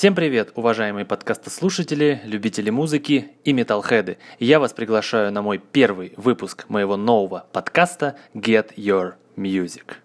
Всем привет, уважаемые подкастослушатели, любители музыки и металлхеды. Я вас приглашаю на мой первый выпуск моего нового подкаста Get Your Music.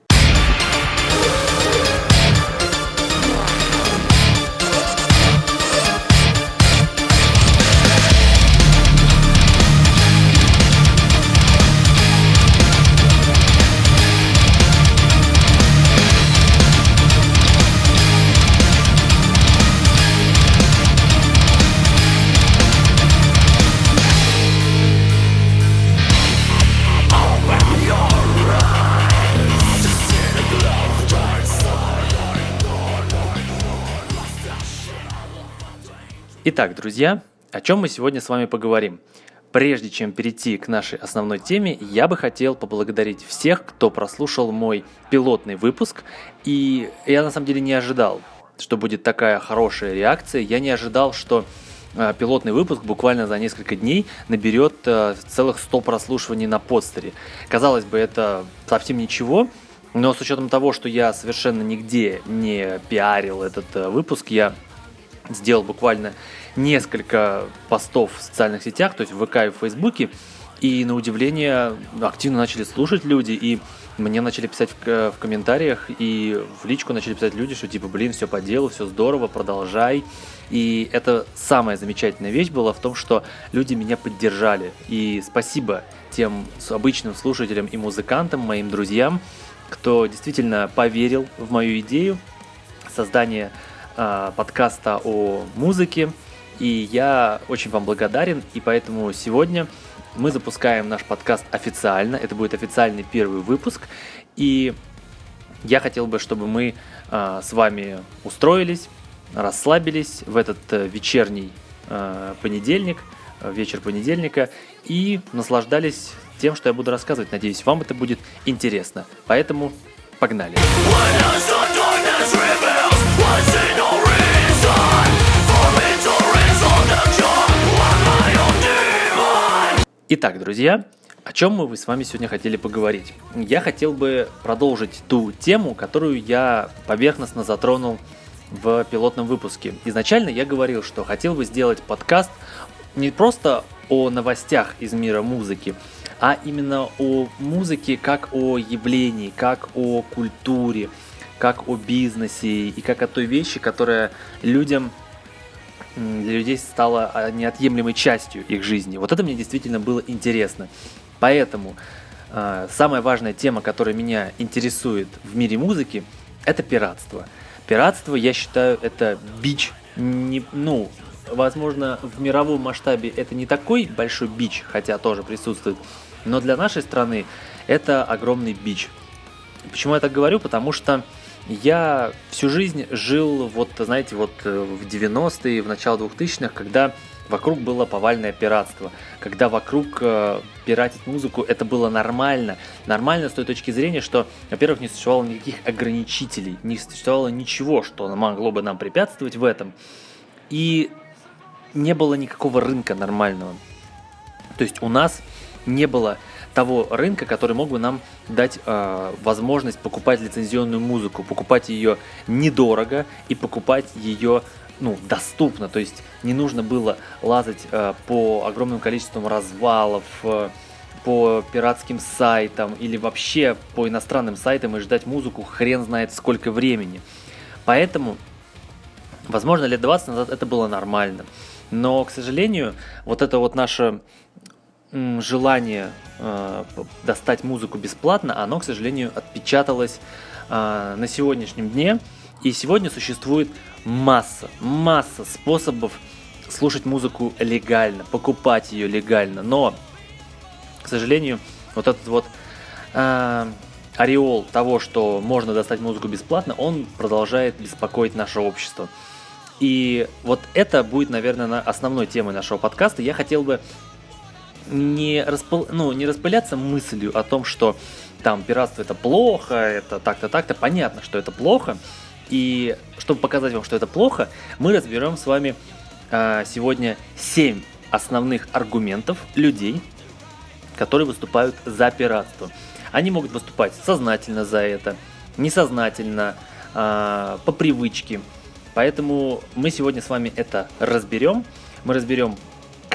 Итак, друзья, о чем мы сегодня с вами поговорим? Прежде чем перейти к нашей основной теме, я бы хотел поблагодарить всех, кто прослушал мой пилотный выпуск. И я на самом деле не ожидал, что будет такая хорошая реакция. Я не ожидал, что э, пилотный выпуск буквально за несколько дней наберет э, целых 100 прослушиваний на подстере. Казалось бы, это совсем ничего, но с учетом того, что я совершенно нигде не пиарил этот э, выпуск, я сделал буквально несколько постов в социальных сетях, то есть в ВК и в Фейсбуке, и на удивление активно начали слушать люди, и мне начали писать в, в комментариях, и в личку начали писать люди, что типа, блин, все по делу, все здорово, продолжай. И это самая замечательная вещь была в том, что люди меня поддержали. И спасибо тем обычным слушателям и музыкантам, моим друзьям, кто действительно поверил в мою идею создания э, подкаста о музыке. И я очень вам благодарен, и поэтому сегодня мы запускаем наш подкаст официально. Это будет официальный первый выпуск. И я хотел бы, чтобы мы э, с вами устроились, расслабились в этот э, вечерний э, понедельник, вечер понедельника, и наслаждались тем, что я буду рассказывать. Надеюсь, вам это будет интересно. Поэтому погнали. Итак, друзья, о чем мы с вами сегодня хотели поговорить? Я хотел бы продолжить ту тему, которую я поверхностно затронул в пилотном выпуске. Изначально я говорил, что хотел бы сделать подкаст не просто о новостях из мира музыки, а именно о музыке как о явлении, как о культуре, как о бизнесе и как о той вещи, которая людям для людей стала а, неотъемлемой частью их жизни. Вот это мне действительно было интересно. Поэтому э, самая важная тема, которая меня интересует в мире музыки, это пиратство. Пиратство, я считаю, это бич. Не, ну, возможно, в мировом масштабе это не такой большой бич, хотя тоже присутствует, но для нашей страны это огромный бич. Почему я так говорю? Потому что я всю жизнь жил, вот, знаете, вот э, в 90-е, в начало 2000-х, когда вокруг было повальное пиратство, когда вокруг э, пиратить музыку это было нормально. Нормально с той точки зрения, что, во-первых, не существовало никаких ограничителей, не существовало ничего, что могло бы нам препятствовать в этом. И не было никакого рынка нормального. То есть у нас не было того рынка, который мог бы нам дать э, возможность покупать лицензионную музыку, покупать ее недорого и покупать ее ну, доступно. То есть не нужно было лазать э, по огромным количествам развалов, э, по пиратским сайтам или вообще по иностранным сайтам и ждать музыку хрен знает сколько времени. Поэтому, возможно, лет 20 назад это было нормально. Но, к сожалению, вот это вот наше желание э, достать музыку бесплатно, оно, к сожалению, отпечаталось э, на сегодняшнем дне. И сегодня существует масса, масса способов слушать музыку легально, покупать ее легально. Но, к сожалению, вот этот вот э, ореол того, что можно достать музыку бесплатно, он продолжает беспокоить наше общество. И вот это будет, наверное, основной темой нашего подкаста. Я хотел бы не, распыл, ну, не распыляться мыслью о том, что там пиратство это плохо, это так-то, так-то. Понятно, что это плохо. И чтобы показать вам, что это плохо, мы разберем с вами э, сегодня 7 основных аргументов людей, которые выступают за пиратство. Они могут выступать сознательно за это, несознательно, э, по привычке. Поэтому мы сегодня с вами это разберем. Мы разберем,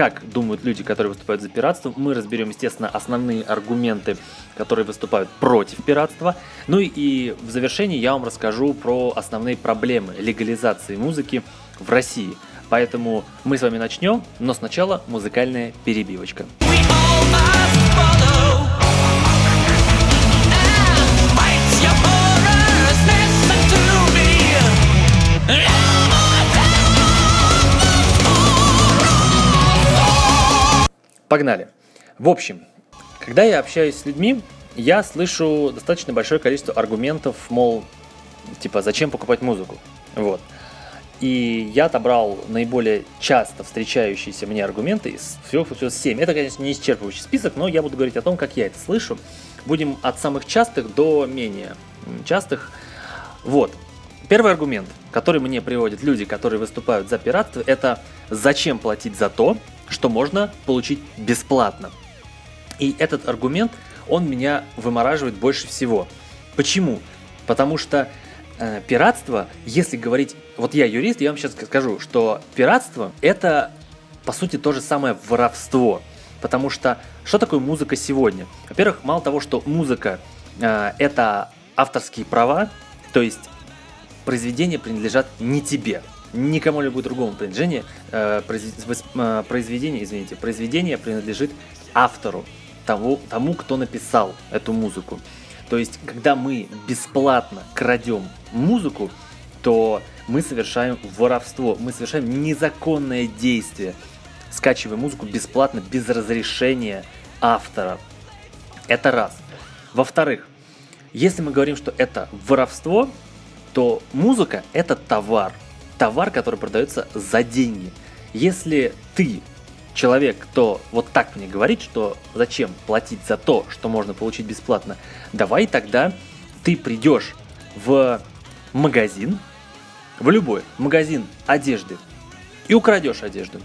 как думают люди, которые выступают за пиратство. Мы разберем, естественно, основные аргументы, которые выступают против пиратства. Ну и в завершении я вам расскажу про основные проблемы легализации музыки в России. Поэтому мы с вами начнем, но сначала музыкальная перебивочка. Погнали. В общем, когда я общаюсь с людьми, я слышу достаточно большое количество аргументов, мол, типа, зачем покупать музыку? Вот. И я отобрал наиболее часто встречающиеся мне аргументы из всего, всего 7. Это, конечно, не исчерпывающий список, но я буду говорить о том, как я это слышу. Будем от самых частых до менее частых. Вот. Первый аргумент, который мне приводят люди, которые выступают за пиратство, это зачем платить за то, что можно получить бесплатно. И этот аргумент, он меня вымораживает больше всего. Почему? Потому что э, пиратство, если говорить, вот я юрист, я вам сейчас скажу, что пиратство это по сути то же самое воровство. Потому что что такое музыка сегодня? Во-первых, мало того, что музыка э, это авторские права, то есть произведения принадлежат не тебе ни кому-либо другому э, э, произведение, извините, произведение принадлежит автору, тому, тому, кто написал эту музыку. То есть, когда мы бесплатно крадем музыку, то мы совершаем воровство, мы совершаем незаконное действие, скачивая музыку бесплатно, без разрешения автора. Это раз. Во-вторых, если мы говорим, что это воровство, то музыка это товар – товар, который продается за деньги. Если ты человек, кто вот так мне говорит, что зачем платить за то, что можно получить бесплатно, давай тогда ты придешь в магазин, в любой магазин одежды и украдешь одежду.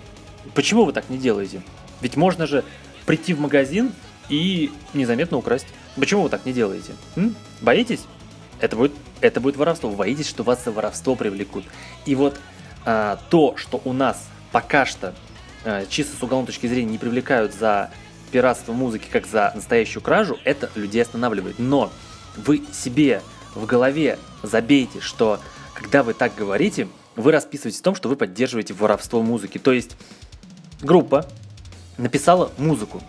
Почему вы так не делаете? Ведь можно же прийти в магазин и незаметно украсть. Почему вы так не делаете? М? Боитесь? Это будет, это будет воровство. Вы боитесь, что вас за воровство привлекут. И вот а, то, что у нас пока что а, чисто с уголовной точки зрения не привлекают за пиратство музыки как за настоящую кражу, это людей останавливает. Но вы себе в голове забейте, что когда вы так говорите, вы расписываете в том, что вы поддерживаете воровство музыки. То есть группа написала музыку,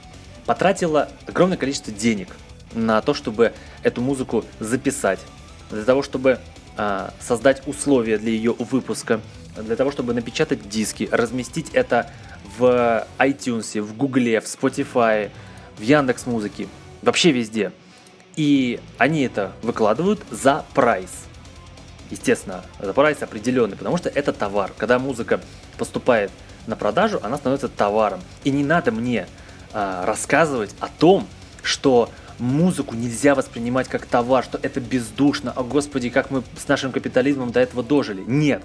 потратила огромное количество денег на то, чтобы эту музыку записать, для того, чтобы э, создать условия для ее выпуска, для того, чтобы напечатать диски, разместить это в iTunes, в Гугле, в Spotify, в Яндекс Музыке, вообще везде. И они это выкладывают за прайс. Естественно, это прайс определенный, потому что это товар. Когда музыка поступает на продажу, она становится товаром. И не надо мне э, рассказывать о том, что музыку нельзя воспринимать как товар, что это бездушно, о господи, как мы с нашим капитализмом до этого дожили. Нет.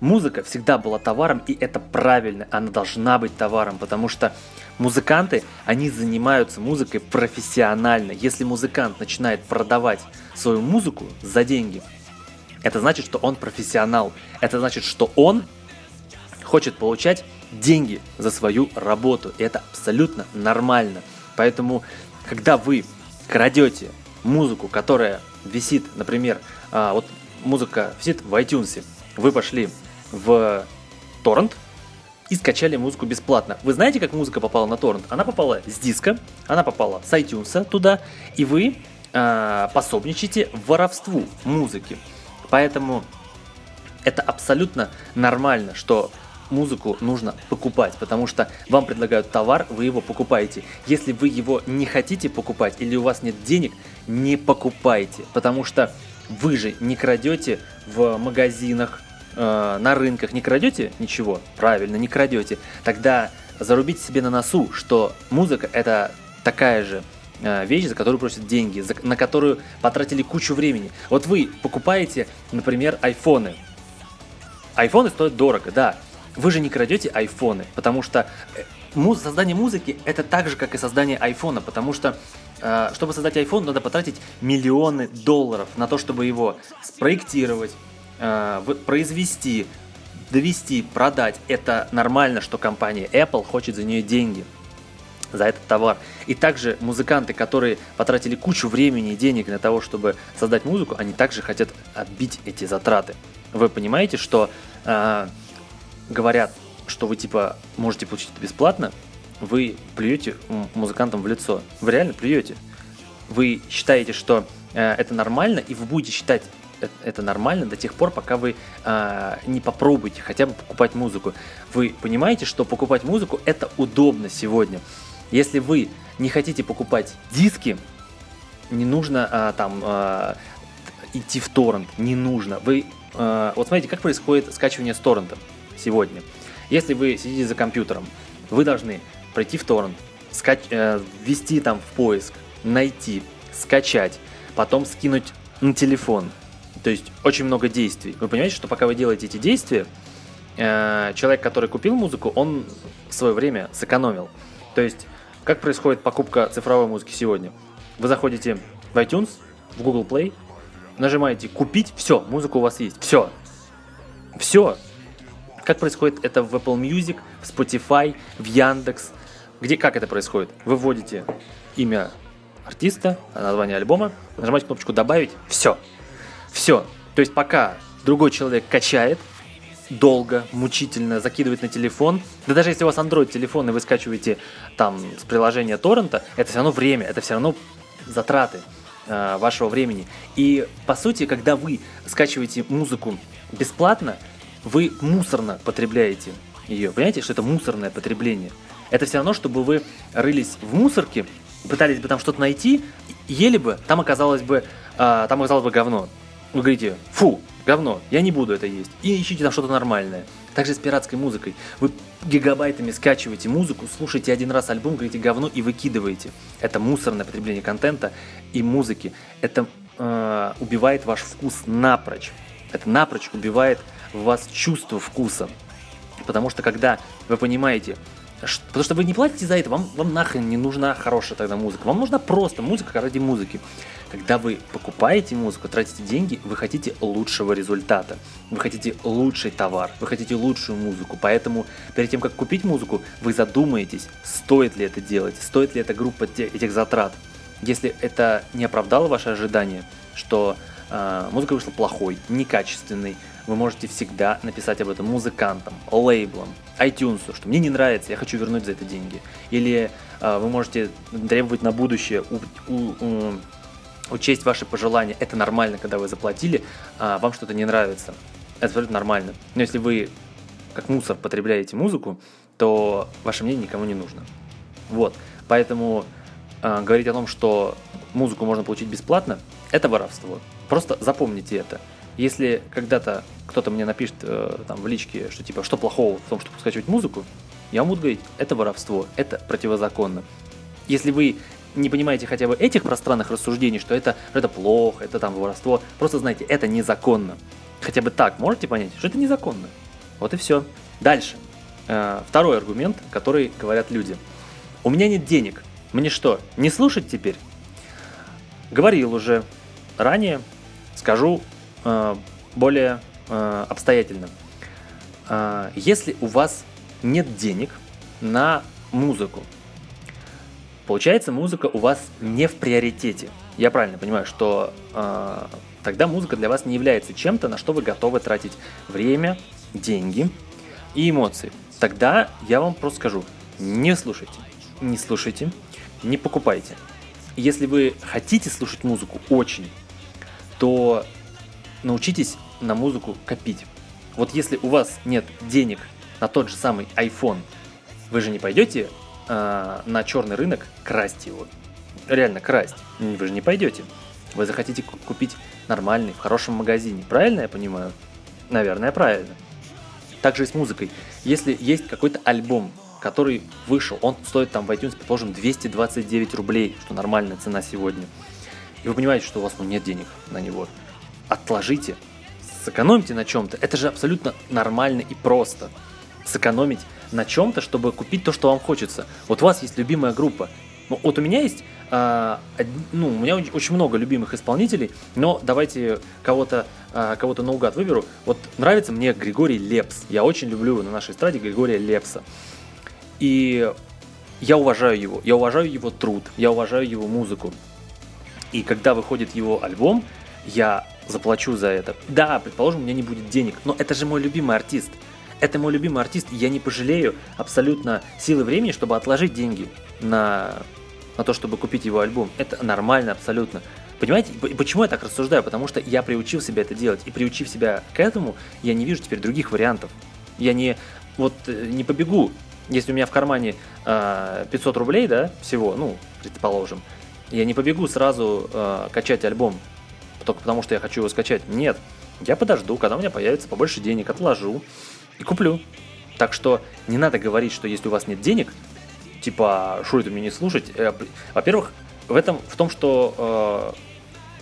Музыка всегда была товаром, и это правильно, она должна быть товаром, потому что музыканты, они занимаются музыкой профессионально. Если музыкант начинает продавать свою музыку за деньги, это значит, что он профессионал. Это значит, что он хочет получать деньги за свою работу. И это абсолютно нормально. Поэтому когда вы крадете музыку, которая висит, например, а, вот музыка висит в iTunes, вы пошли в торрент и скачали музыку бесплатно. Вы знаете, как музыка попала на торрент? Она попала с диска, она попала с iTunes туда, и вы э, пособничаете воровству музыки. Поэтому это абсолютно нормально, что музыку нужно покупать, потому что вам предлагают товар, вы его покупаете. Если вы его не хотите покупать или у вас нет денег, не покупайте, потому что вы же не крадете в магазинах, э, на рынках, не крадете ничего? Правильно, не крадете. Тогда зарубите себе на носу, что музыка это такая же э, вещь, за которую просят деньги, за, на которую потратили кучу времени. Вот вы покупаете, например, айфоны. Айфоны стоят дорого, да, вы же не крадете айфоны, потому что э, создание музыки это так же, как и создание айфона, потому что э, чтобы создать iPhone, надо потратить миллионы долларов на то, чтобы его спроектировать, э, произвести, довести, продать, это нормально, что компания Apple хочет за нее деньги за этот товар. И также музыканты, которые потратили кучу времени и денег на того, чтобы создать музыку, они также хотят отбить эти затраты. Вы понимаете, что э, говорят, что вы типа можете получить это бесплатно, вы плюете музыкантам в лицо. Вы реально плюете. Вы считаете, что э, это нормально, и вы будете считать это нормально до тех пор, пока вы э, не попробуете хотя бы покупать музыку. Вы понимаете, что покупать музыку это удобно сегодня. Если вы не хотите покупать диски, не нужно а, там а, идти в торрент, не нужно. Вы а, вот смотрите, как происходит скачивание с торрента сегодня. Если вы сидите за компьютером, вы должны пройти в торрент, скач, э, ввести там в поиск, найти, скачать, потом скинуть на телефон. То есть очень много действий. Вы понимаете, что пока вы делаете эти действия, э, человек, который купил музыку, он в свое время сэкономил. То есть как происходит покупка цифровой музыки сегодня? Вы заходите в iTunes, в Google Play, нажимаете «Купить», все, музыка у вас есть, все. Все. Как происходит это в Apple Music, в Spotify, в Яндекс? Где, как это происходит? Вы вводите имя артиста, название альбома, нажимаете кнопочку «Добавить», все. Все. То есть пока другой человек качает, долго, мучительно закидывать на телефон. Да даже если у вас Android телефон и вы скачиваете там с приложения торрента, это все равно время, это все равно затраты э, вашего времени. И по сути, когда вы скачиваете музыку бесплатно, вы мусорно потребляете ее. Понимаете, что это мусорное потребление? Это все равно, чтобы вы рылись в мусорке, пытались бы там что-то найти, ели бы, там оказалось бы, э, там оказалось бы говно. Вы говорите, фу, говно, я не буду это есть. И ищите там что-то нормальное. Также с пиратской музыкой. Вы гигабайтами скачиваете музыку, слушаете один раз альбом, говорите говно и выкидываете. Это мусорное потребление контента и музыки. Это э, убивает ваш вкус напрочь. Это напрочь убивает в вас чувство вкуса. Потому что когда вы понимаете, потому что вы не платите за это, вам, вам нахрен не нужна хорошая тогда музыка. Вам нужна просто музыка ради музыки. Когда вы покупаете музыку, тратите деньги, вы хотите лучшего результата. Вы хотите лучший товар, вы хотите лучшую музыку. Поэтому перед тем, как купить музыку, вы задумаетесь, стоит ли это делать, стоит ли эта группа этих затрат. Если это не оправдало ваши ожидания, что музыка вышла плохой, некачественной, вы можете всегда написать об этом музыкантам, лейблам, iTunes, что мне не нравится, я хочу вернуть за это деньги. Или э, вы можете требовать на будущее у, у, у, учесть ваши пожелания. Это нормально, когда вы заплатили, а вам что-то не нравится. Это абсолютно нормально. Но если вы как мусор потребляете музыку, то ваше мнение никому не нужно. Вот. Поэтому э, говорить о том, что музыку можно получить бесплатно, это воровство. Просто запомните это. Если когда-то кто-то мне напишет э, там в личке, что типа, что плохого в том, чтобы скачивать музыку, я вам буду говорить, это воровство, это противозаконно. Если вы не понимаете хотя бы этих пространных рассуждений, что это, это плохо, это там воровство, просто знайте, это незаконно. Хотя бы так можете понять, что это незаконно. Вот и все. Дальше. Э, второй аргумент, который говорят люди. У меня нет денег. Мне что, не слушать теперь? Говорил уже ранее, скажу э, более э, обстоятельно. Если у вас нет денег на музыку, Получается, музыка у вас не в приоритете. Я правильно понимаю, что э, тогда музыка для вас не является чем-то, на что вы готовы тратить время, деньги и эмоции. Тогда я вам просто скажу, не слушайте, не слушайте, не покупайте. Если вы хотите слушать музыку очень, то научитесь на музыку копить. Вот если у вас нет денег на тот же самый iPhone, вы же не пойдете э, на черный рынок красть его. Реально красть. Вы же не пойдете. Вы захотите купить нормальный, в хорошем магазине. Правильно я понимаю? Наверное, правильно. Также и с музыкой. Если есть какой-то альбом, который вышел, он стоит там в iTunes, предположим, 229 рублей, что нормальная цена сегодня. И вы понимаете, что у вас ну, нет денег на него. Отложите, сэкономьте на чем-то. Это же абсолютно нормально и просто. Сэкономить на чем-то, чтобы купить то, что вам хочется. Вот у вас есть любимая группа. Ну, вот у меня есть, а, ну, у меня очень много любимых исполнителей, но давайте кого-то а, кого-то наугад выберу. Вот нравится мне Григорий Лепс. Я очень люблю на нашей эстраде Григория Лепса. И я уважаю его, я уважаю его труд, я уважаю его музыку. И когда выходит его альбом, я заплачу за это. Да, предположим, у меня не будет денег, но это же мой любимый артист. Это мой любимый артист, и я не пожалею абсолютно силы времени, чтобы отложить деньги на, на то, чтобы купить его альбом. Это нормально абсолютно. Понимаете, почему я так рассуждаю? Потому что я приучил себя это делать. И приучив себя к этому, я не вижу теперь других вариантов. Я не, вот, э, не побегу. Если у меня в кармане э, 500 рублей, да, всего, ну, предположим, я не побегу сразу э, качать альбом, только потому что я хочу его скачать. Нет, я подожду, когда у меня появится побольше денег, отложу и куплю. Так что не надо говорить, что если у вас нет денег, типа, что это мне не слушать. Э, во-первых, в этом, в том, что э,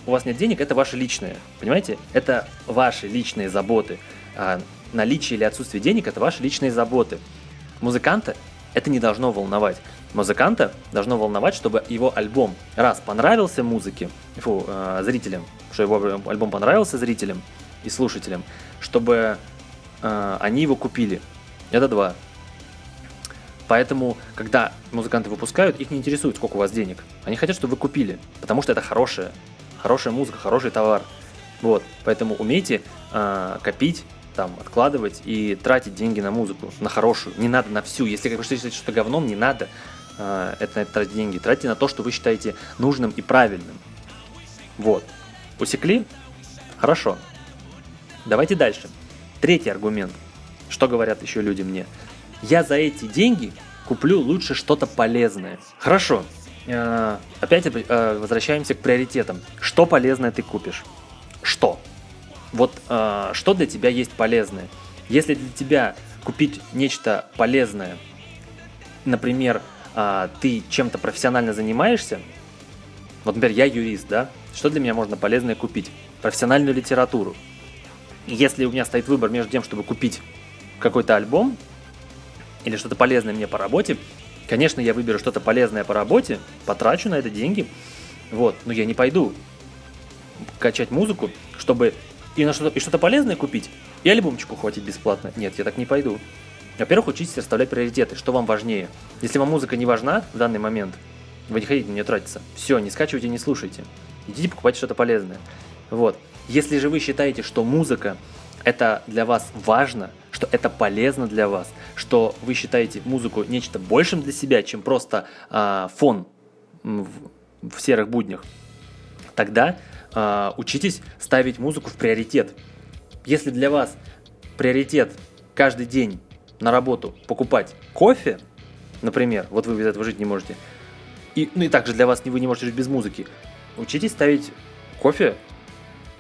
у вас нет денег, это ваше личное, понимаете? Это ваши личные заботы. А наличие или отсутствие денег – это ваши личные заботы. Музыканта это не должно волновать. Музыканта должно волновать, чтобы его альбом раз понравился музыке, фу, э, зрителям, что его альбом понравился зрителям и слушателям, чтобы э, они его купили. Это два. Поэтому, когда музыканты выпускают, их не интересует, сколько у вас денег. Они хотят, чтобы вы купили, потому что это хорошая, хорошая музыка, хороший товар. Вот, поэтому умейте э, копить, там, откладывать и тратить деньги на музыку, на хорошую. Не надо на всю. Если как вы считаете что-то говном, не надо э, это, на это тратить деньги. Тратьте на то, что вы считаете нужным и правильным. Вот. Усекли? Хорошо. Давайте дальше. Третий аргумент. Что говорят еще люди мне? Я за эти деньги куплю лучше что-то полезное. Хорошо. Э, опять э, возвращаемся к приоритетам. Что полезное ты купишь? Что? Вот что для тебя есть полезное? Если для тебя купить нечто полезное, например, э, ты чем-то профессионально занимаешься, вот, например, я юрист, да, что для меня можно полезное купить? Профессиональную литературу. Если у меня стоит выбор между тем, чтобы купить какой-то альбом или что-то полезное мне по работе, конечно, я выберу что-то полезное по работе, потрачу на это деньги, вот, но я не пойду качать музыку, чтобы и, на что-то, и что-то полезное купить, и альбомчик ухватить бесплатно. Нет, я так не пойду. Во-первых, учитесь расставлять приоритеты, что вам важнее. Если вам музыка не важна в данный момент, вы не хотите на нее тратиться. Все, не скачивайте, не слушайте. Идите покупайте что-то полезное. Вот. Если же вы считаете, что музыка это для вас важно, что это полезно для вас, что вы считаете музыку нечто большим для себя, чем просто э, фон в, в серых буднях, тогда э, учитесь ставить музыку в приоритет. Если для вас приоритет каждый день на работу покупать кофе, например, вот вы без этого жить не можете, и, ну и также для вас вы не можете жить без музыки, учитесь ставить кофе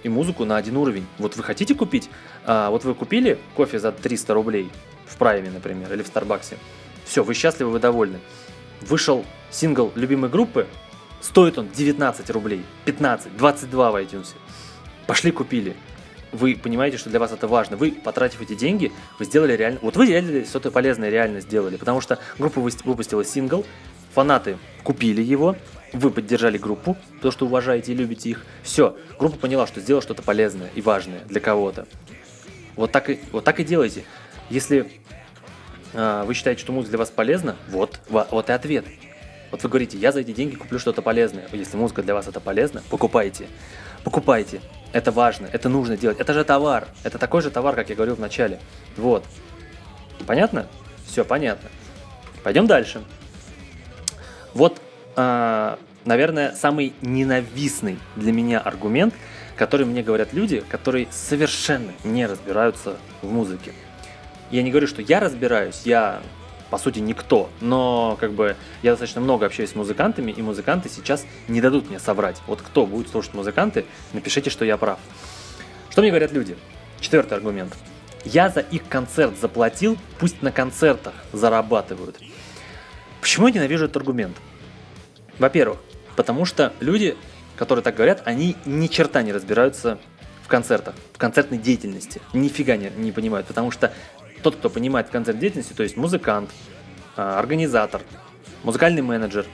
и музыку на один уровень. Вот вы хотите купить, а, вот вы купили кофе за 300 рублей в Прайме, например, или в Старбаксе, все, вы счастливы, вы довольны. Вышел сингл любимой группы, Стоит он 19 рублей, 15, 22 в iTunes. Пошли купили. Вы понимаете, что для вас это важно. Вы, потратив эти деньги, вы сделали реально... Вот вы реально что-то полезное реально сделали. Потому что группа выпустила сингл, фанаты купили его, вы поддержали группу, потому что уважаете и любите их. Все, группа поняла, что сделала что-то полезное и важное для кого-то. Вот так и, вот так и делайте. Если э, вы считаете, что музыка для вас полезна, вот, вот и ответ. Вот вы говорите, я за эти деньги куплю что-то полезное. Если музыка для вас это полезно, покупайте. Покупайте. Это важно, это нужно делать. Это же товар. Это такой же товар, как я говорил в начале. Вот. Понятно? Все понятно. Пойдем дальше. Вот, э, наверное, самый ненавистный для меня аргумент, который мне говорят люди, которые совершенно не разбираются в музыке. Я не говорю, что я разбираюсь, я по сути, никто. Но, как бы, я достаточно много общаюсь с музыкантами, и музыканты сейчас не дадут мне соврать. Вот кто будет слушать музыканты, напишите, что я прав. Что мне говорят люди? Четвертый аргумент. Я за их концерт заплатил, пусть на концертах зарабатывают. Почему я ненавижу этот аргумент? Во-первых, потому что люди, которые так говорят, они ни черта не разбираются в концертах, в концертной деятельности. Нифига не, не понимают, потому что тот, кто понимает концерт деятельности, то есть музыкант, а, организатор, музыкальный менеджер,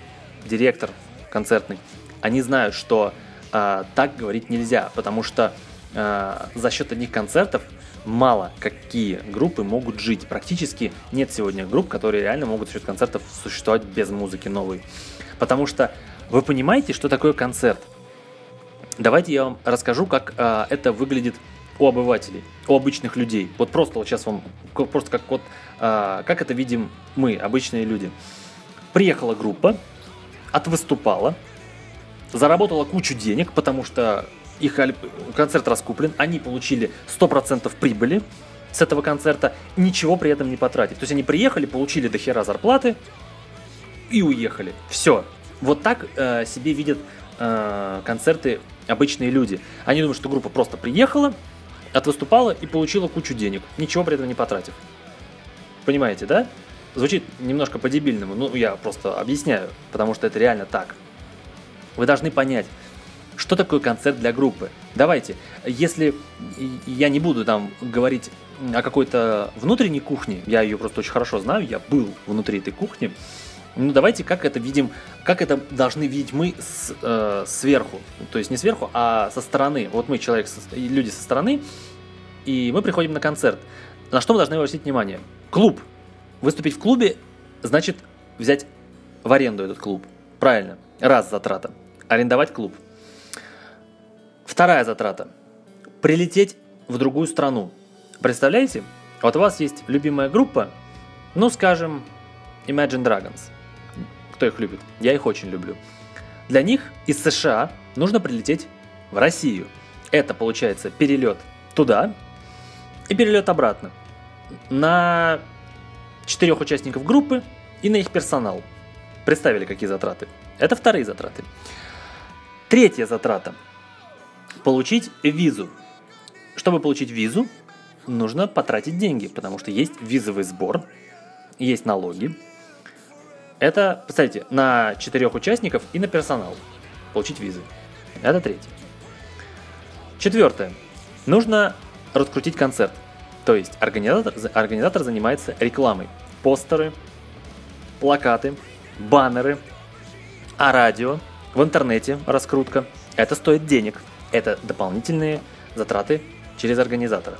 директор концертный, они знают, что а, так говорить нельзя, потому что э, за счет одних концертов мало какие группы могут жить. Практически нет сегодня групп, которые реально могут за счет концертов существовать без музыки новой. Потому что вы понимаете, что такое концерт? Давайте я вам расскажу, как э, это выглядит у обывателей, у обычных людей. Вот просто вот сейчас вам, просто как вот, э, как это видим мы, обычные люди. Приехала группа, отвыступала, заработала кучу денег, потому что их концерт раскуплен, они получили 100% прибыли с этого концерта, ничего при этом не потратив. То есть они приехали, получили до хера зарплаты и уехали. Все. Вот так э, себе видят э, концерты обычные люди. Они думают, что группа просто приехала, отвыступала и получила кучу денег, ничего при этом не потратив. Понимаете, да? Звучит немножко по-дебильному, ну я просто объясняю, потому что это реально так. Вы должны понять, что такое концерт для группы. Давайте, если я не буду там говорить о какой-то внутренней кухне, я ее просто очень хорошо знаю, я был внутри этой кухни, ну давайте как это видим, как это должны видеть мы с, э, сверху, то есть не сверху, а со стороны. Вот мы человек, люди со стороны, и мы приходим на концерт. На что мы должны обратить внимание? Клуб. Выступить в клубе значит взять в аренду этот клуб. Правильно. Раз затрата. Арендовать клуб. Вторая затрата. Прилететь в другую страну. Представляете? Вот у вас есть любимая группа, ну, скажем, Imagine Dragons. Кто их любит? Я их очень люблю. Для них из США нужно прилететь в Россию. Это получается перелет туда и перелет обратно. На четырех участников группы и на их персонал. Представили, какие затраты? Это вторые затраты. Третья затрата – Получить визу. Чтобы получить визу, нужно потратить деньги, потому что есть визовый сбор, есть налоги. Это, представьте, на четырех участников и на персонал. Получить визы. Это третье. Четвертое. Нужно раскрутить концерт. То есть организатор, организатор занимается рекламой. Постеры, плакаты, баннеры, а радио, в интернете раскрутка. Это стоит денег. Это дополнительные затраты через организатора.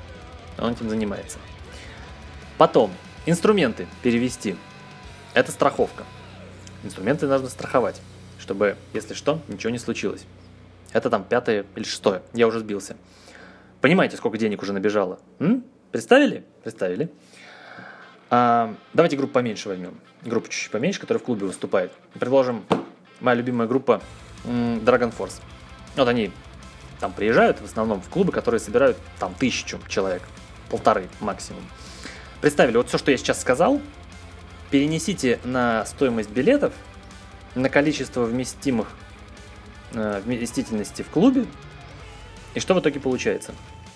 Он этим занимается. Потом, инструменты перевести. Это страховка. Инструменты нужно страховать, чтобы, если что, ничего не случилось. Это там пятое или шестое. Я уже сбился. Понимаете, сколько денег уже набежало? М? Представили? Представили. А, давайте группу поменьше возьмем. Группу чуть-чуть поменьше, которая в клубе выступает. Предложим, моя любимая группа Dragon Force. Вот они там приезжают в основном в клубы, которые собирают там тысячу человек, полторы максимум. Представили, вот все, что я сейчас сказал, перенесите на стоимость билетов, на количество вместимых э, вместительности в клубе, и что в итоге получается?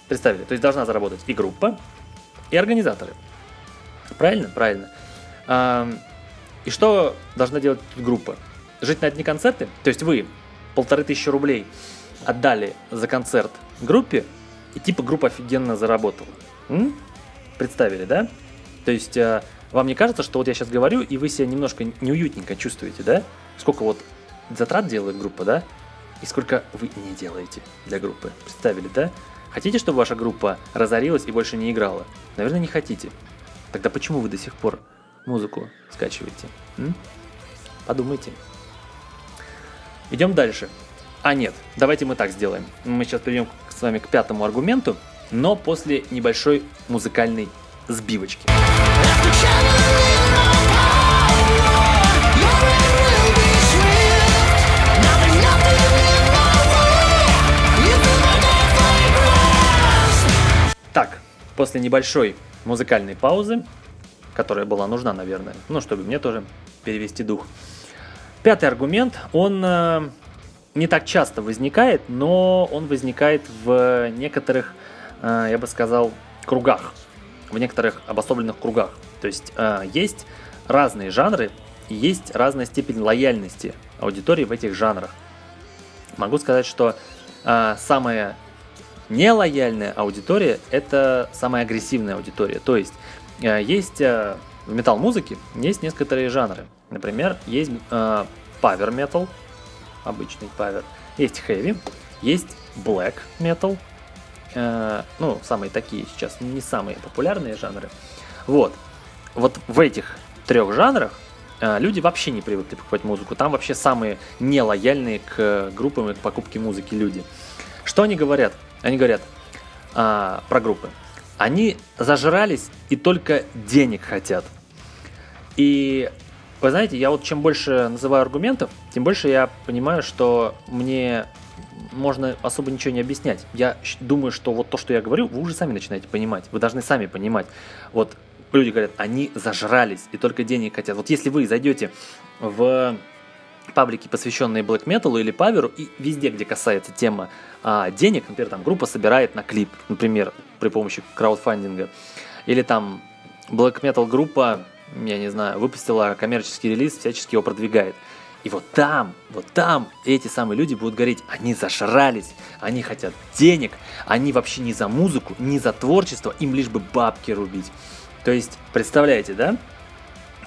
Представили, то есть должна заработать и группа, и организаторы. Правильно? Правильно. А, и что должна делать группа? Жить на одни концерты? То есть вы полторы тысячи рублей отдали за концерт группе, и типа группа офигенно заработала. М? Представили, да? То есть э, вам не кажется, что вот я сейчас говорю, и вы себя немножко неуютненько чувствуете, да? Сколько вот затрат делает группа, да? И сколько вы не делаете для группы. Представили, да? Хотите, чтобы ваша группа разорилась и больше не играла? Наверное, не хотите. Тогда почему вы до сих пор музыку скачиваете? М? Подумайте. Идем дальше. А нет, давайте мы так сделаем. Мы сейчас перейдем с вами к пятому аргументу, но после небольшой музыкальной сбивочки. Так, после небольшой музыкальной паузы, которая была нужна, наверное, ну, чтобы мне тоже перевести дух. Пятый аргумент, он э, не так часто возникает, но он возникает в некоторых, э, я бы сказал, кругах, в некоторых обособленных кругах. То есть э, есть разные жанры, и есть разная степень лояльности аудитории в этих жанрах. Могу сказать, что э, самая нелояльная аудитория – это самая агрессивная аудитория. То есть есть в метал-музыке есть некоторые жанры. Например, есть power metal – обычный павер. Есть heavy, есть black metal, э, ну, самые такие сейчас, не самые популярные жанры. Вот. Вот в этих трех жанрах э, люди вообще не привыкли покупать музыку. Там вообще самые нелояльные к группам и к покупке музыки люди. Что они говорят? Они говорят а, про группы. Они зажрались и только денег хотят. И вы знаете, я вот чем больше называю аргументов, тем больше я понимаю, что мне можно особо ничего не объяснять. Я думаю, что вот то, что я говорю, вы уже сами начинаете понимать. Вы должны сами понимать. Вот люди говорят, они зажрались и только денег хотят. Вот если вы зайдете в паблики, посвященные black metal или паверу, и везде, где касается тема а, денег, например, там группа собирает на клип, например, при помощи краудфандинга, или там black metal группа, я не знаю, выпустила коммерческий релиз, всячески его продвигает. И вот там, вот там эти самые люди будут говорить, они зашрались, они хотят денег, они вообще не за музыку, не за творчество, им лишь бы бабки рубить. То есть, представляете, да?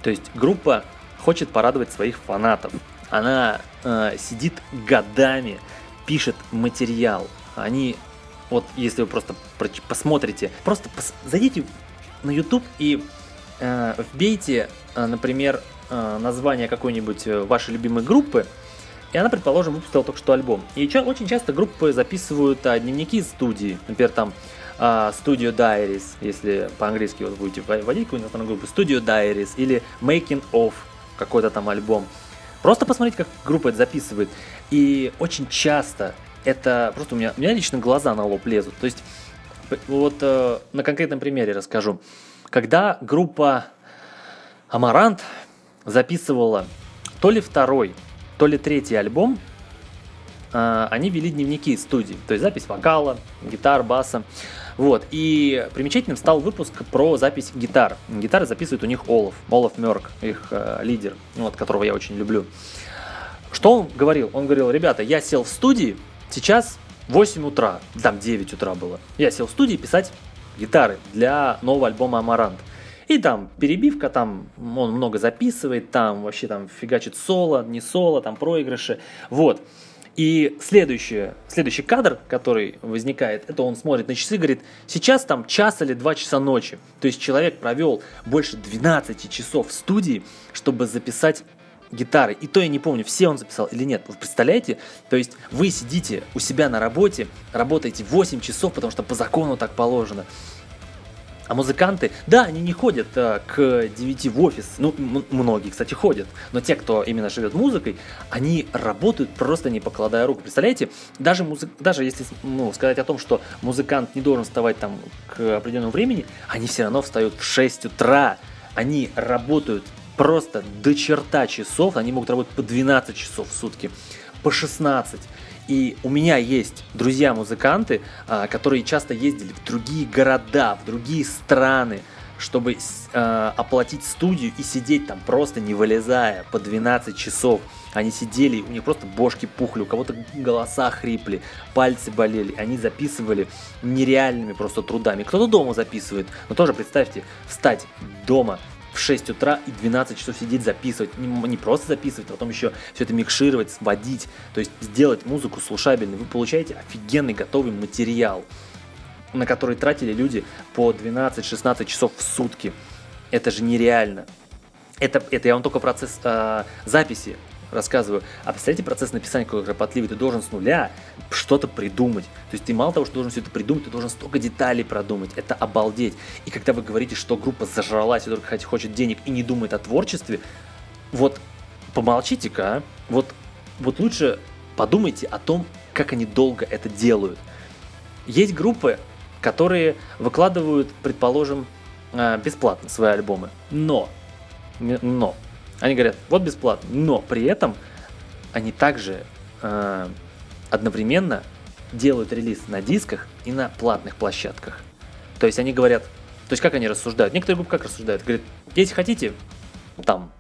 То есть группа хочет порадовать своих фанатов. Она э, сидит годами, пишет материал. Они, вот если вы просто посмотрите, просто пос зайдите на YouTube и э, вбейте, э, например, э, название какой-нибудь э, вашей любимой группы, и она, предположим, выпустила только что альбом. И очень часто группы записывают а, дневники студии. Например, там а, Studio Diaries, если по-английски вот будете вводить какую-нибудь группу, Studio Diaries или Making of какой-то там альбом. Просто посмотреть, как группа это записывает. И очень часто это просто у меня, у меня лично глаза на лоб лезут. То есть вот э, на конкретном примере расскажу. Когда группа Амарант записывала то ли второй, то ли третий альбом, э, они вели дневники студии, то есть запись вокала, гитар, баса. Вот, и примечательным стал выпуск про запись гитар. Гитары записывает у них Олаф, Олаф Мерк, их э, лидер, вот, которого я очень люблю. Что он говорил? Он говорил, ребята, я сел в студии, сейчас 8 утра, там 9 утра было. Я сел в студии писать гитары для нового альбома Амарант. И там перебивка, там он много записывает, там вообще там фигачит соло, не соло, там проигрыши. Вот. И следующий, следующий кадр, который возникает, это он смотрит на часы и говорит, сейчас там час или два часа ночи. То есть человек провел больше 12 часов в студии, чтобы записать гитары. И то я не помню, все он записал или нет. Вы представляете? То есть вы сидите у себя на работе, работаете 8 часов, потому что по закону так положено. А музыканты, да, они не ходят а, к 9 в офис, ну, многие, кстати, ходят, но те, кто именно живет музыкой, они работают просто не покладая рук. Представляете, даже, музы... даже если ну, сказать о том, что музыкант не должен вставать там к определенному времени, они все равно встают в 6 утра, они работают просто до черта часов, они могут работать по 12 часов в сутки, по 16. И у меня есть друзья-музыканты, а, которые часто ездили в другие города, в другие страны, чтобы э, оплатить студию и сидеть там просто не вылезая по 12 часов. Они сидели, у них просто бошки пухли, у кого-то голоса хрипли, пальцы болели. Они записывали нереальными просто трудами. Кто-то дома записывает, но тоже представьте, встать дома в 6 утра и 12 часов сидеть записывать. Не, не просто записывать, а потом еще все это микшировать, сводить. То есть сделать музыку слушабельной. Вы получаете офигенный готовый материал, на который тратили люди по 12-16 часов в сутки. Это же нереально. Это, это я вам только процесс э, записи рассказываю. А представляете процесс написания какой кропотливый? Ты должен с нуля что-то придумать. То есть ты мало того, что должен все это придумать, ты должен столько деталей продумать. Это обалдеть. И когда вы говорите, что группа зажралась и только хочет денег и не думает о творчестве, вот помолчите-ка, а. вот, вот лучше подумайте о том, как они долго это делают. Есть группы, которые выкладывают, предположим, э, бесплатно свои альбомы. Но, но они говорят, вот бесплатно, но при этом они также э, одновременно делают релиз на дисках и на платных площадках. То есть они говорят, то есть как они рассуждают? Некоторые группы как рассуждают? Говорят, если хотите, там,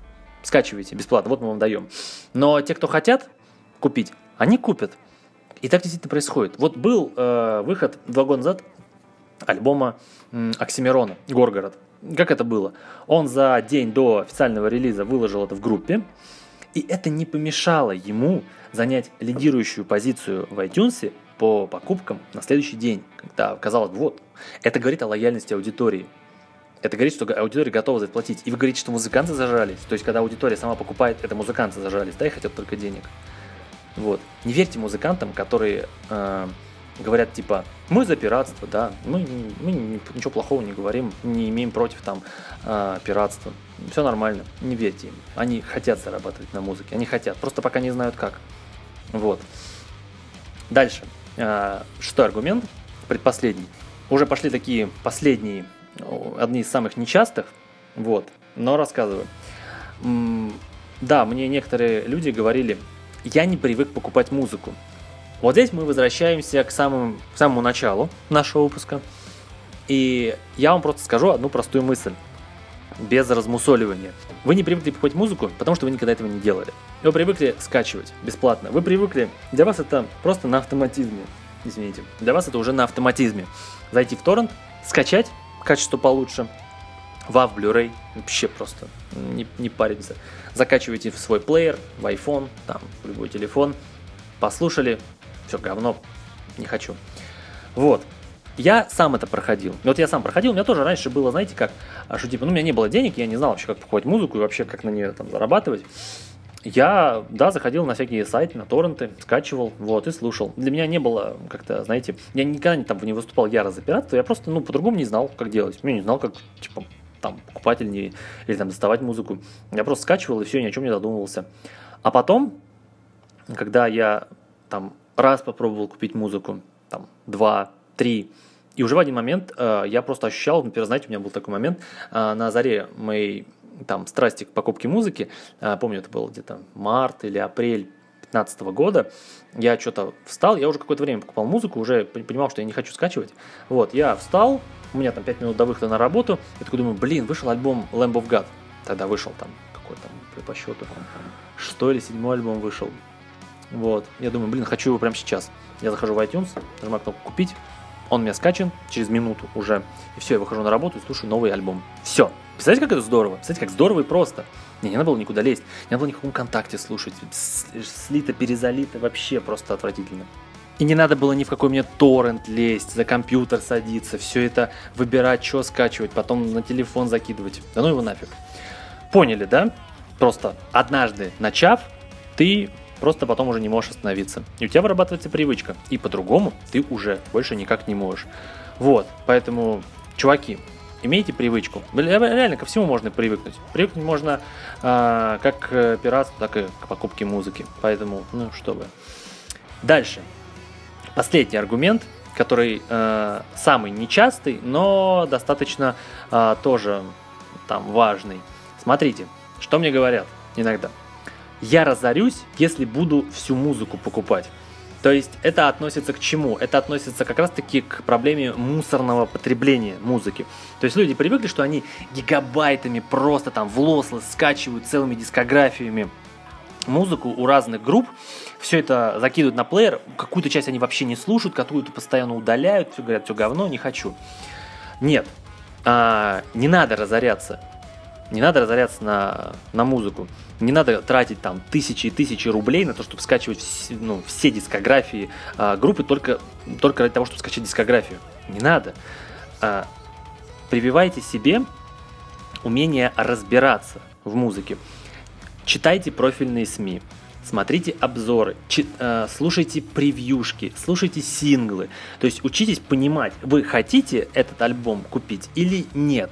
скачивайте бесплатно, вот мы вам даем. Но те, кто хотят купить, они купят. И так действительно происходит. Вот был э, выход два года назад альбома э, Оксимирона «Горгород». Как это было? Он за день до официального релиза выложил это в группе, и это не помешало ему занять лидирующую позицию в iTunes по покупкам на следующий день, когда казалось бы, вот, это говорит о лояльности аудитории. Это говорит, что аудитория готова заплатить. И вы говорите, что музыканты зажались. То есть, когда аудитория сама покупает, это музыканты зажались, да, и хотят только денег. Вот. Не верьте музыкантам, которые э, говорят типа, мы за пиратство, да, мы, мы ничего плохого не говорим, не имеем против там э, пиратства. Все нормально, не верьте им. Они хотят зарабатывать на музыке, они хотят, просто пока не знают как. Вот. Дальше. Э, шестой аргумент, предпоследний. Уже пошли такие последние, одни из самых нечастых, вот, но рассказываю. Да, мне некоторые люди говорили, я не привык покупать музыку. Вот здесь мы возвращаемся к самому, к самому началу нашего выпуска. И я вам просто скажу одну простую мысль. Без размусоливания. Вы не привыкли покупать музыку, потому что вы никогда этого не делали. Вы привыкли скачивать бесплатно. Вы привыкли... Для вас это просто на автоматизме. Извините. Для вас это уже на автоматизме. Зайти в торрент, скачать, качество получше, WAV, Blu-ray, вообще просто не, не паримся. Закачивайте в свой плеер, в iPhone, там, в любой телефон, послушали, все, говно, не хочу. Вот. Я сам это проходил. Вот я сам проходил, у меня тоже раньше было, знаете, как, а что типа, ну, у меня не было денег, я не знал вообще, как покупать музыку и вообще, как на нее там зарабатывать. Я, да, заходил на всякие сайты, на торренты, скачивал, вот, и слушал. Для меня не было как-то, знаете, я никогда не, там не выступал яро за пиратство, я просто, ну, по-другому не знал, как делать. Я не знал, как, типа, там, покупать или, не, или там доставать музыку. Я просто скачивал и все, ни о чем не задумывался. А потом, когда я там раз попробовал купить музыку, там, два, три, и уже в один момент э, я просто ощущал, например, знаете, у меня был такой момент э, на заре моей там страсти к покупке музыки, э, помню, это был где-то март или апрель 2015 года, я что-то встал, я уже какое-то время покупал музыку, уже понимал, что я не хочу скачивать. Вот, я встал, у меня там 5 минут до выхода на работу, я такой думаю, блин, вышел альбом Lamb of God. Тогда вышел там, какой там, по счету, шестой или седьмой альбом вышел. Вот, я думаю, блин, хочу его прямо сейчас. Я захожу в iTunes, нажимаю кнопку «Купить», он меня скачан через минуту уже. И все, я выхожу на работу и слушаю новый альбом. Все. Представляете, как это здорово? Представляете, как здорово и просто. Мне не надо было никуда лезть. Не надо было никаком контакте слушать. Слито, перезалито, вообще просто отвратительно. И не надо было ни в какой мне торрент лезть, за компьютер садиться, все это выбирать, что скачивать, потом на телефон закидывать. Да ну его нафиг. Поняли, да? Просто однажды начав, ты просто потом уже не можешь остановиться. И у тебя вырабатывается привычка. И по-другому ты уже больше никак не можешь. Вот, поэтому, чуваки, имейте привычку. Реально ко всему можно привыкнуть. Привыкнуть можно э, как к пиратству, так и к покупке музыки. Поэтому, ну, чтобы. Дальше. Последний аргумент, который э, самый нечастый, но достаточно э, тоже там важный. Смотрите, что мне говорят иногда. Я разорюсь, если буду всю музыку покупать. То есть это относится к чему? Это относится как раз таки к проблеме мусорного потребления музыки. То есть люди привыкли, что они гигабайтами просто там в лосло скачивают целыми дискографиями музыку у разных групп, все это закидывают на плеер, какую-то часть они вообще не слушают, какую-то постоянно удаляют, все говорят, все говно, не хочу. Нет, а, не надо разоряться. Не надо разоряться на, на музыку. Не надо тратить там тысячи и тысячи рублей на то, чтобы скачивать все, ну, все дискографии а, группы только, только ради того, чтобы скачать дискографию. Не надо. А, прививайте себе умение разбираться в музыке. Читайте профильные СМИ, смотрите обзоры, чи, э, слушайте превьюшки, слушайте синглы. То есть учитесь понимать, вы хотите этот альбом купить или нет.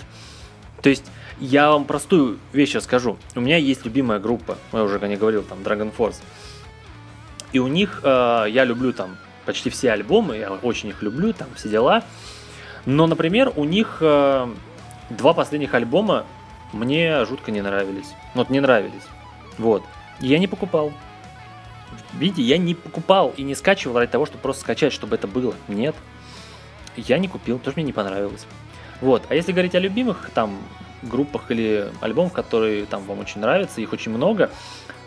То есть я вам простую вещь расскажу. У меня есть любимая группа, я уже не говорил, там Dragon Force. И у них э, я люблю там почти все альбомы, я очень их люблю, там все дела. Но, например, у них э, два последних альбома мне жутко не нравились. Ну, вот не нравились. Вот. И я не покупал. Видите, я не покупал и не скачивал ради того, чтобы просто скачать, чтобы это было. Нет. Я не купил, тоже мне не понравилось. Вот. А если говорить о любимых там группах или альбомах, которые там вам очень нравятся, их очень много,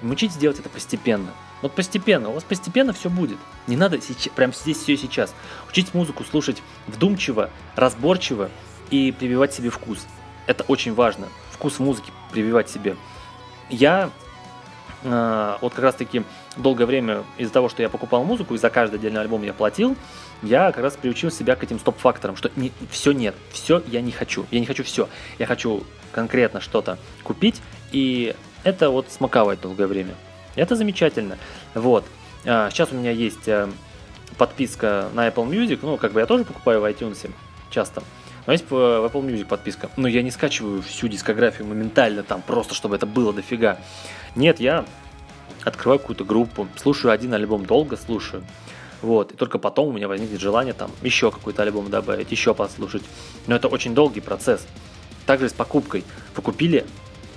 учитесь делать это постепенно. Вот постепенно, у вас постепенно все будет. Не надо сейчас, прямо здесь все сейчас. Учить музыку слушать вдумчиво, разборчиво и прививать себе вкус. Это очень важно. Вкус музыки прививать себе. Я э, вот как раз-таки долгое время из-за того, что я покупал музыку, и за каждый отдельный альбом я платил, я как раз приучил себя к этим стоп-факторам, что не, все нет, все я не хочу, я не хочу все, я хочу конкретно что-то купить, и это вот смаковать долгое время. Это замечательно. Вот. А, сейчас у меня есть э, подписка на Apple Music, ну, как бы я тоже покупаю в iTunes часто. Но есть в Apple Music подписка. Но я не скачиваю всю дискографию моментально там, просто чтобы это было дофига. Нет, я открываю какую-то группу, слушаю один альбом, долго слушаю. Вот, и только потом у меня возникнет желание там еще какой-то альбом добавить, еще послушать. Но это очень долгий процесс. Также с покупкой. Вы купили,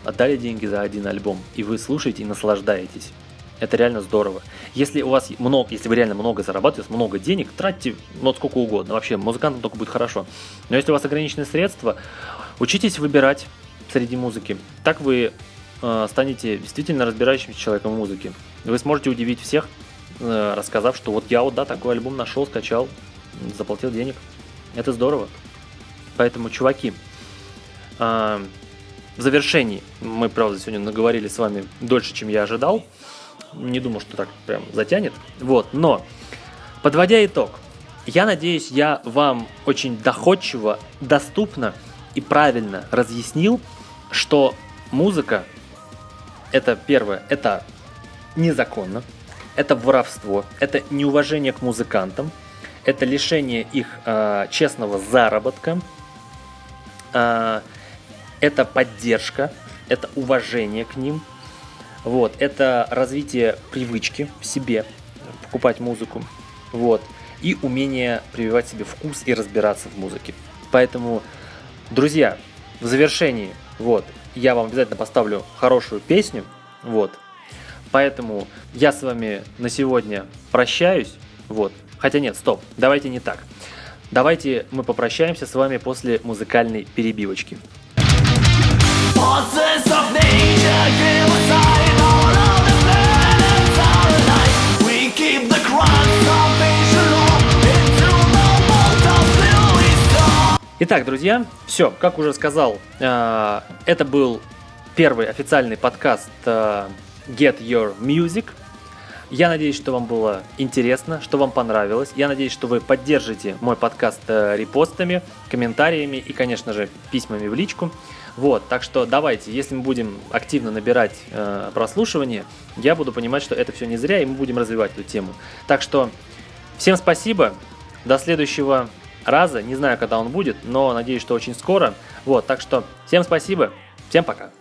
отдали деньги за один альбом, и вы слушаете и наслаждаетесь. Это реально здорово. Если у вас много, если вы реально много зарабатываете, много денег, тратьте ну, сколько угодно. Вообще, музыкантам только будет хорошо. Но если у вас ограниченные средства, учитесь выбирать среди музыки. Так вы э, станете действительно разбирающимся человеком в музыке. Вы сможете удивить всех, э, рассказав, что вот я вот да, такой альбом нашел, скачал, заплатил денег. Это здорово. Поэтому, чуваки, э, в завершении, мы, правда, сегодня наговорили с вами дольше, чем я ожидал. Не думал, что так прям затянет. Вот, но, подводя итог, я надеюсь, я вам очень доходчиво, доступно и правильно разъяснил, что музыка это первое, это незаконно, это воровство, это неуважение к музыкантам, это лишение их э, честного заработка, э, это поддержка, это уважение к ним, вот, это развитие привычки в себе, покупать музыку, вот, и умение прививать себе вкус и разбираться в музыке. Поэтому, друзья, в завершении, вот, я вам обязательно поставлю хорошую песню, вот. Поэтому я с вами на сегодня прощаюсь, вот. Хотя нет, стоп, давайте не так. Давайте мы попрощаемся с вами после музыкальной перебивочки. Forces of nature give aside Итак, друзья, все, как уже сказал, э, это был первый официальный подкаст э, Get Your Music. Я надеюсь, что вам было интересно, что вам понравилось. Я надеюсь, что вы поддержите мой подкаст э, репостами, комментариями и, конечно же, письмами в личку. Вот, так что давайте, если мы будем активно набирать э, прослушивание, я буду понимать, что это все не зря, и мы будем развивать эту тему. Так что всем спасибо, до следующего раза, не знаю, когда он будет, но надеюсь, что очень скоро. Вот, так что всем спасибо, всем пока.